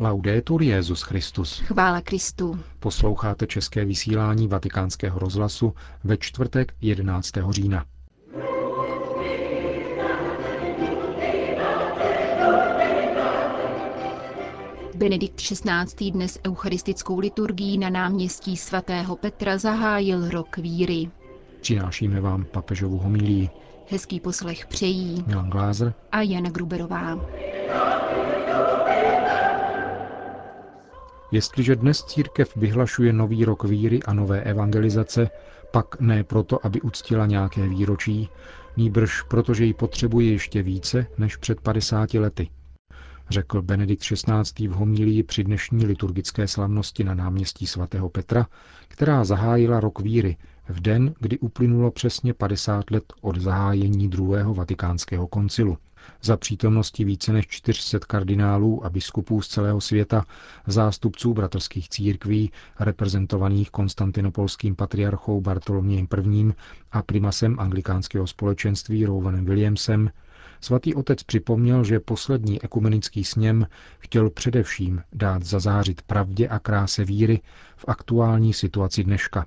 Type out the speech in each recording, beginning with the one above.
Laudetur Jezus Christus. Chvála Kristu. Posloucháte české vysílání Vatikánského rozhlasu ve čtvrtek 11. října. Benedikt XVI. dnes eucharistickou liturgií na náměstí svatého Petra zahájil rok víry. Přinášíme vám papežovu homilí. Hezký poslech přejí Milan Glázer a Jana Gruberová. Jestliže dnes církev vyhlašuje nový rok víry a nové evangelizace, pak ne proto, aby uctila nějaké výročí, nýbrž protože ji potřebuje ještě více než před 50 lety, řekl Benedikt XVI. v homilii při dnešní liturgické slavnosti na náměstí svatého Petra, která zahájila rok víry v den, kdy uplynulo přesně 50 let od zahájení druhého vatikánského koncilu, za přítomnosti více než 400 kardinálů a biskupů z celého světa, zástupců bratrských církví, reprezentovaných konstantinopolským patriarchou Bartolomějem I. a primasem anglikánského společenství Rowanem Williamsem, svatý otec připomněl, že poslední ekumenický sněm chtěl především dát zazářit pravdě a kráse víry v aktuální situaci dneška.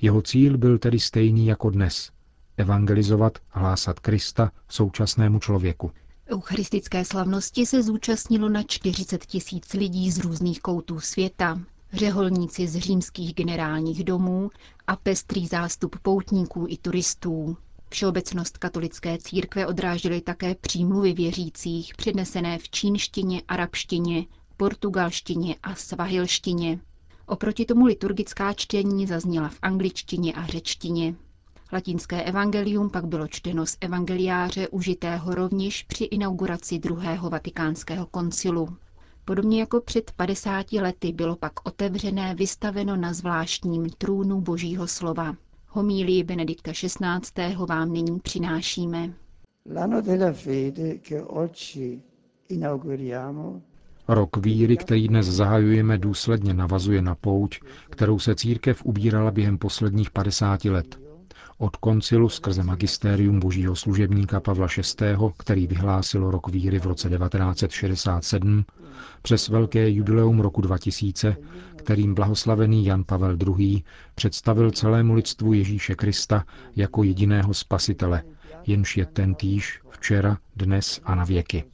Jeho cíl byl tedy stejný jako dnes – evangelizovat, hlásat Krista současnému člověku. Eucharistické slavnosti se zúčastnilo na 40 tisíc lidí z různých koutů světa, řeholníci z římských generálních domů a pestrý zástup poutníků i turistů. Všeobecnost katolické církve odrážely také přímluvy věřících, přednesené v čínštině, arabštině, portugalštině a svahilštině. Oproti tomu liturgická čtení zazněla v angličtině a řečtině. Latinské evangelium pak bylo čteno z evangeliáře užitého rovněž při inauguraci druhého vatikánského koncilu. Podobně jako před 50 lety bylo pak otevřené vystaveno na zvláštním trůnu Božího slova. Homílii Benedikta XVI. vám nyní přinášíme. Rok víry, který dnes zahajujeme, důsledně navazuje na pouť, kterou se církev ubírala během posledních 50 let – od koncilu skrze magistérium božího služebníka Pavla VI., který vyhlásil rok víry v roce 1967, přes velké jubileum roku 2000, kterým blahoslavený Jan Pavel II. představil celému lidstvu Ježíše Krista jako jediného spasitele, jenž je ten týž včera, dnes a na věky.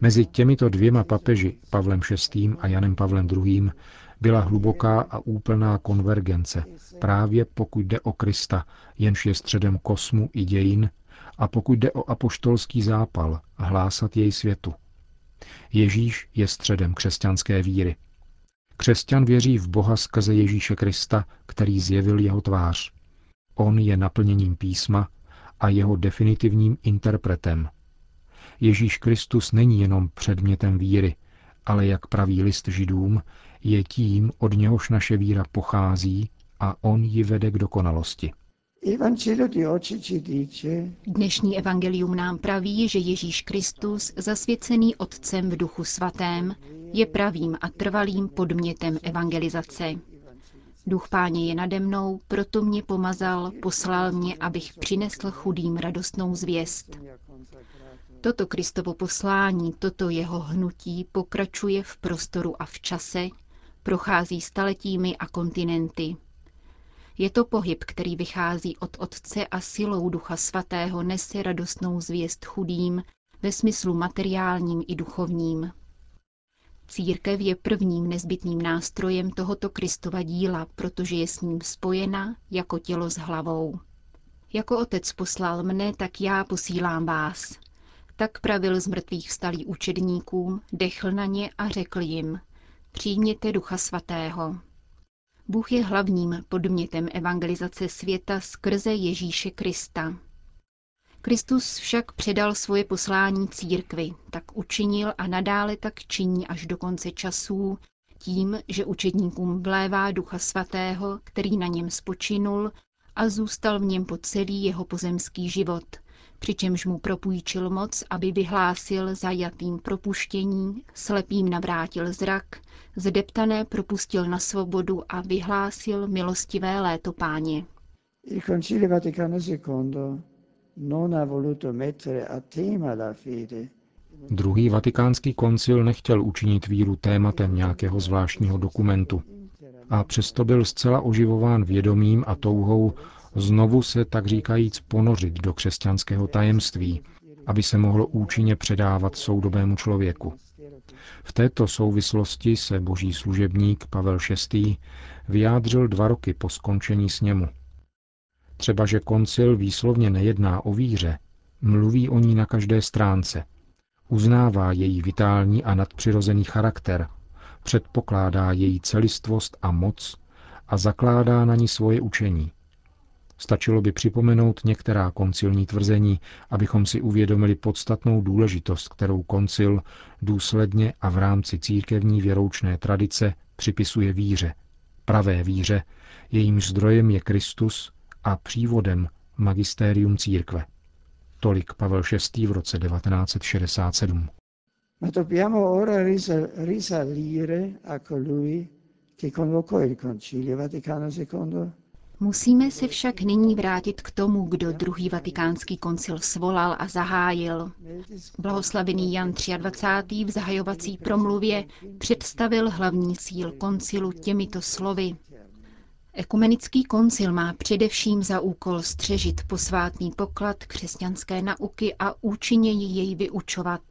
Mezi těmito dvěma papeži, Pavlem VI. a Janem Pavlem II., byla hluboká a úplná konvergence, právě pokud jde o Krista, jenž je středem kosmu i dějin, a pokud jde o apoštolský zápal, hlásat jej světu. Ježíš je středem křesťanské víry. Křesťan věří v Boha skrze Ježíše Krista, který zjevil jeho tvář. On je naplněním písma a jeho definitivním interpretem. Ježíš Kristus není jenom předmětem víry, ale jak praví list židům, je tím, od něhož naše víra pochází a on ji vede k dokonalosti. Dnešní evangelium nám praví, že Ježíš Kristus, zasvěcený Otcem v duchu svatém, je pravým a trvalým podmětem evangelizace. Duch páně je nade mnou, proto mě pomazal, poslal mě, abych přinesl chudým radostnou zvěst. Toto Kristovo poslání, toto jeho hnutí pokračuje v prostoru a v čase, prochází staletími a kontinenty. Je to pohyb, který vychází od Otce a silou Ducha Svatého nese radostnou zvěst chudým ve smyslu materiálním i duchovním. Církev je prvním nezbytným nástrojem tohoto Kristova díla, protože je s ním spojena jako tělo s hlavou. Jako otec poslal mne, tak já posílám vás. Tak pravil z mrtvých vstalý učedníkům, dechl na ně a řekl jim, přijměte ducha svatého. Bůh je hlavním podmětem evangelizace světa skrze Ježíše Krista. Kristus však předal svoje poslání církvi, tak učinil a nadále tak činí až do konce časů, tím, že učedníkům vlévá ducha svatého, který na něm spočinul a zůstal v něm po celý jeho pozemský život, přičemž mu propůjčil moc, aby vyhlásil zajatým propuštění, slepým navrátil zrak, zdeptané propustil na svobodu a vyhlásil milostivé léto páně. Il Concilio Vaticano II Druhý vatikánský koncil nechtěl učinit víru tématem nějakého zvláštního dokumentu a přesto byl zcela oživován vědomím a touhou znovu se, tak říkajíc, ponořit do křesťanského tajemství, aby se mohlo účinně předávat soudobému člověku. V této souvislosti se boží služebník Pavel VI. vyjádřil dva roky po skončení sněmu. Třeba, že koncil výslovně nejedná o víře, mluví o ní na každé stránce, uznává její vitální a nadpřirozený charakter, předpokládá její celistvost a moc a zakládá na ní svoje učení. Stačilo by připomenout některá koncilní tvrzení, abychom si uvědomili podstatnou důležitost, kterou koncil důsledně a v rámci církevní věroučné tradice připisuje víře, pravé víře, jejímž zdrojem je Kristus a přívodem magistérium církve. Tolik Pavel VI. v roce 1967. Ma dobbiamo ora risalire a colui che convocò il Concilio Vaticano II Musíme se však nyní vrátit k tomu, kdo druhý vatikánský koncil svolal a zahájil. Blahoslavený Jan 23. v zahajovací promluvě představil hlavní cíl koncilu těmito slovy. Ekumenický koncil má především za úkol střežit posvátný poklad křesťanské nauky a účinněji jej vyučovat.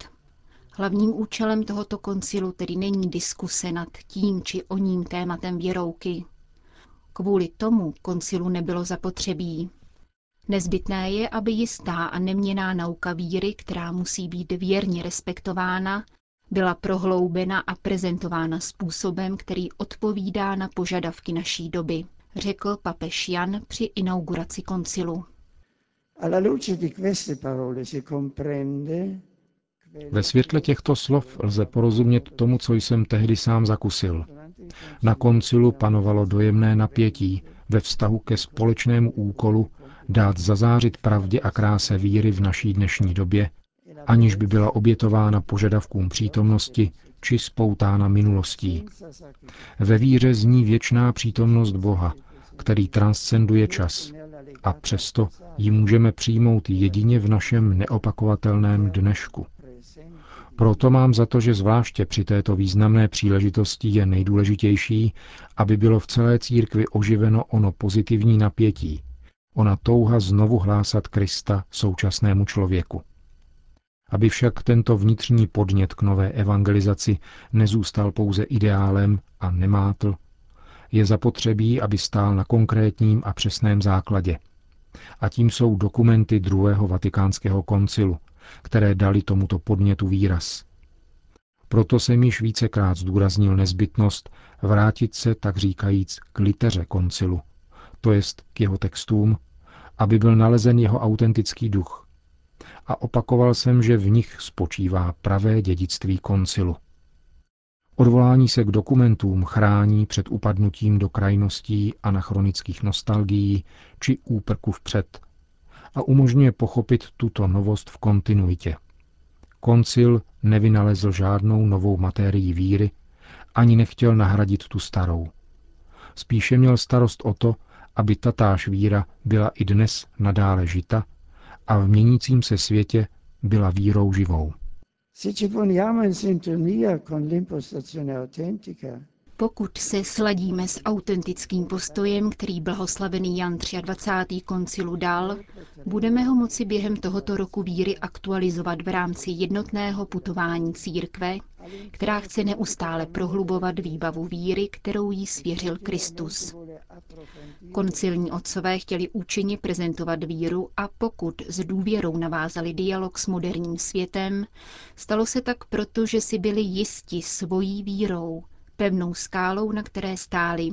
Hlavním účelem tohoto koncilu tedy není diskuse nad tím či oním tématem věrouky, Kvůli tomu koncilu nebylo zapotřebí. Nezbytné je, aby jistá a neměná nauka víry, která musí být věrně respektována, byla prohloubena a prezentována způsobem, který odpovídá na požadavky naší doby, řekl papež Jan při inauguraci koncilu. Ve světle těchto slov lze porozumět tomu, co jsem tehdy sám zakusil – na koncilu panovalo dojemné napětí ve vztahu ke společnému úkolu dát zazářit pravdě a kráse víry v naší dnešní době, aniž by byla obětována požadavkům přítomnosti či spoutána minulostí. Ve víře zní věčná přítomnost Boha, který transcenduje čas, a přesto ji můžeme přijmout jedině v našem neopakovatelném dnešku. Proto mám za to, že zvláště při této významné příležitosti je nejdůležitější, aby bylo v celé církvi oživeno ono pozitivní napětí, ona touha znovu hlásat Krista současnému člověku. Aby však tento vnitřní podnět k nové evangelizaci nezůstal pouze ideálem a nemátl, je zapotřebí, aby stál na konkrétním a přesném základě. A tím jsou dokumenty druhého vatikánského koncilu, které dali tomuto podnětu výraz. Proto jsem již vícekrát zdůraznil nezbytnost vrátit se, tak říkajíc, k liteře koncilu, to jest k jeho textům, aby byl nalezen jeho autentický duch. A opakoval jsem, že v nich spočívá pravé dědictví koncilu. Odvolání se k dokumentům chrání před upadnutím do krajností anachronických nostalgií či úprku vpřed, a umožňuje pochopit tuto novost v kontinuitě. Koncil nevynalezl žádnou novou materii víry, ani nechtěl nahradit tu starou. Spíše měl starost o to, aby tatáž víra byla i dnes nadále žita a v měnícím se světě byla vírou živou. Pokud se sladíme s autentickým postojem, který blahoslavený Jan 23. koncilu dal, budeme ho moci během tohoto roku víry aktualizovat v rámci jednotného putování církve, která chce neustále prohlubovat výbavu víry, kterou jí svěřil Kristus. Koncilní otcové chtěli účinně prezentovat víru a pokud s důvěrou navázali dialog s moderním světem, stalo se tak proto, že si byli jisti svojí vírou, pevnou skálou, na které stáli.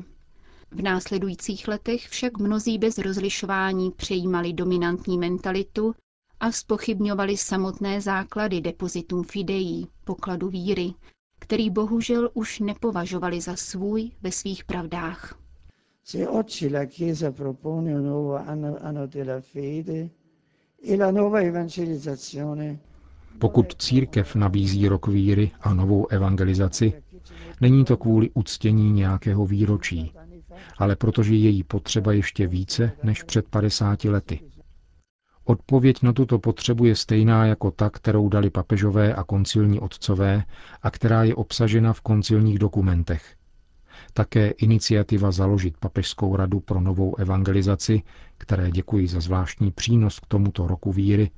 V následujících letech však mnozí bez rozlišování přejímali dominantní mentalitu a spochybňovali samotné základy depozitum fidei, pokladu víry, který bohužel už nepovažovali za svůj ve svých pravdách. Se oggi la Chiesa propone un nuovo anno, anno della fede e la nuova evangelizzazione, pokud církev nabízí rok víry a novou evangelizaci, není to kvůli uctění nějakého výročí, ale protože je její potřeba ještě více než před 50 lety. Odpověď na tuto potřebu je stejná jako ta, kterou dali papežové a koncilní otcové a která je obsažena v koncilních dokumentech. Také iniciativa založit Papežskou radu pro novou evangelizaci, které děkuji za zvláštní přínos k tomuto roku víry,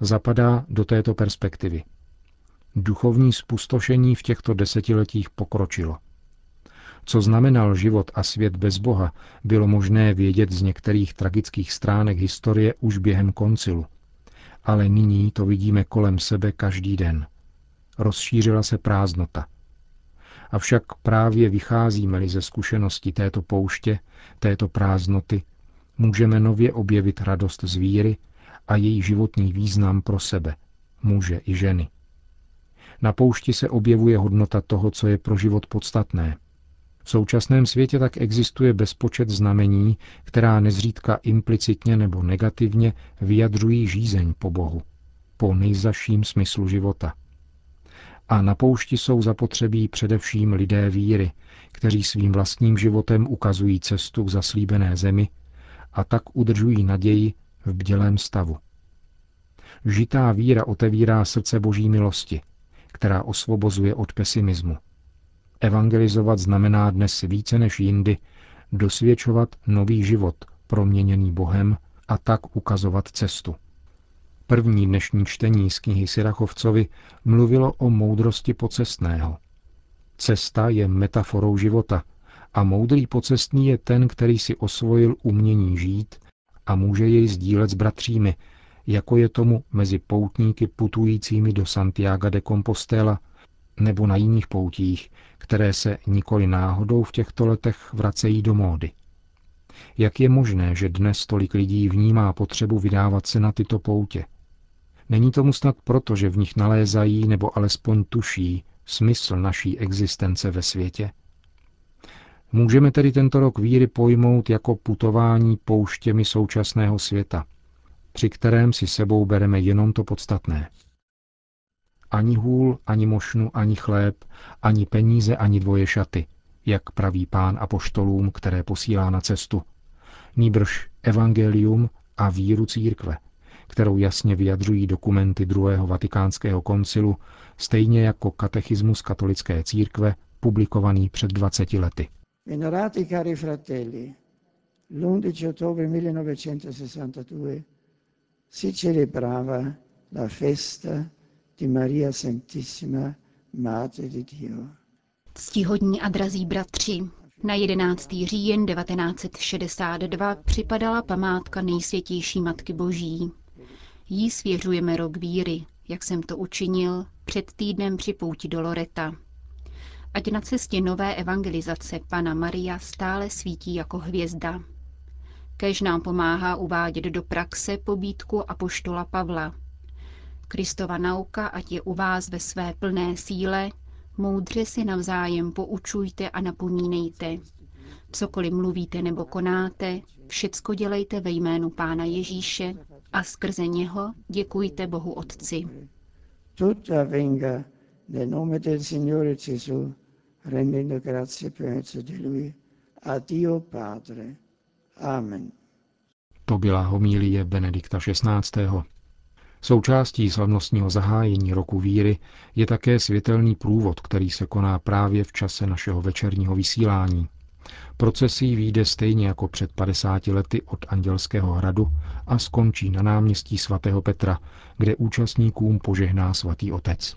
zapadá do této perspektivy. Duchovní spustošení v těchto desetiletích pokročilo. Co znamenal život a svět bez Boha, bylo možné vědět z některých tragických stránek historie už během koncilu. Ale nyní to vidíme kolem sebe každý den. Rozšířila se prázdnota. Avšak právě vycházíme-li ze zkušenosti této pouště, této prázdnoty, můžeme nově objevit radost z víry a její životní význam pro sebe, muže i ženy. Na poušti se objevuje hodnota toho, co je pro život podstatné – v současném světě tak existuje bezpočet znamení, která nezřídka implicitně nebo negativně vyjadřují žízeň po Bohu, po nejzaším smyslu života. A na poušti jsou zapotřebí především lidé víry, kteří svým vlastním životem ukazují cestu k zaslíbené zemi a tak udržují naději v bdělém stavu. Žitá víra otevírá srdce boží milosti, která osvobozuje od pesimismu – Evangelizovat znamená dnes více než jindy dosvědčovat nový život, proměněný Bohem, a tak ukazovat cestu. První dnešní čtení z knihy Sirachovcovi mluvilo o moudrosti pocestného. Cesta je metaforou života a moudrý pocestný je ten, který si osvojil umění žít a může jej sdílet s bratřími, jako je tomu mezi poutníky putujícími do Santiago de Compostela nebo na jiných poutích, které se nikoli náhodou v těchto letech vracejí do módy. Jak je možné, že dnes tolik lidí vnímá potřebu vydávat se na tyto poutě? Není tomu snad proto, že v nich nalézají nebo alespoň tuší smysl naší existence ve světě? Můžeme tedy tento rok víry pojmout jako putování pouštěmi současného světa, při kterém si sebou bereme jenom to podstatné – ani hůl, ani mošnu, ani chléb, ani peníze, ani dvoje šaty, jak praví pán apoštolům, které posílá na cestu. Nýbrž evangelium a víru církve, kterou jasně vyjadřují dokumenty druhého vatikánského koncilu, stejně jako katechismus katolické církve, publikovaný před 20 lety. Venerati cari fratelli, l'11 ottobre 1962 si celebrava la festa di Maria Santissima, Madre di Dio. Ctihodní a drazí bratři, na 11. říjen 1962 připadala památka nejsvětější Matky Boží. Jí svěřujeme rok víry, jak jsem to učinil před týdnem při pouti do Loreta. Ať na cestě nové evangelizace Pana Maria stále svítí jako hvězda. Kež nám pomáhá uvádět do praxe pobídku apoštola Pavla – Kristova nauka, ať je u vás ve své plné síle, moudře si navzájem poučujte a napomínejte. Cokoliv mluvíte nebo konáte, všecko dělejte ve jménu Pána Ježíše a skrze něho děkujte Bohu Otci. Tutto avvenga nel nome del Signore Gesù, rendendo grazie per mezzo di Lui a Dio Padre. Amen. To byla homílie Benedikta XVI. Součástí slavnostního zahájení roku víry je také světelný průvod, který se koná právě v čase našeho večerního vysílání. Procesí výjde stejně jako před 50 lety od Andělského hradu a skončí na náměstí svatého Petra, kde účastníkům požehná svatý otec.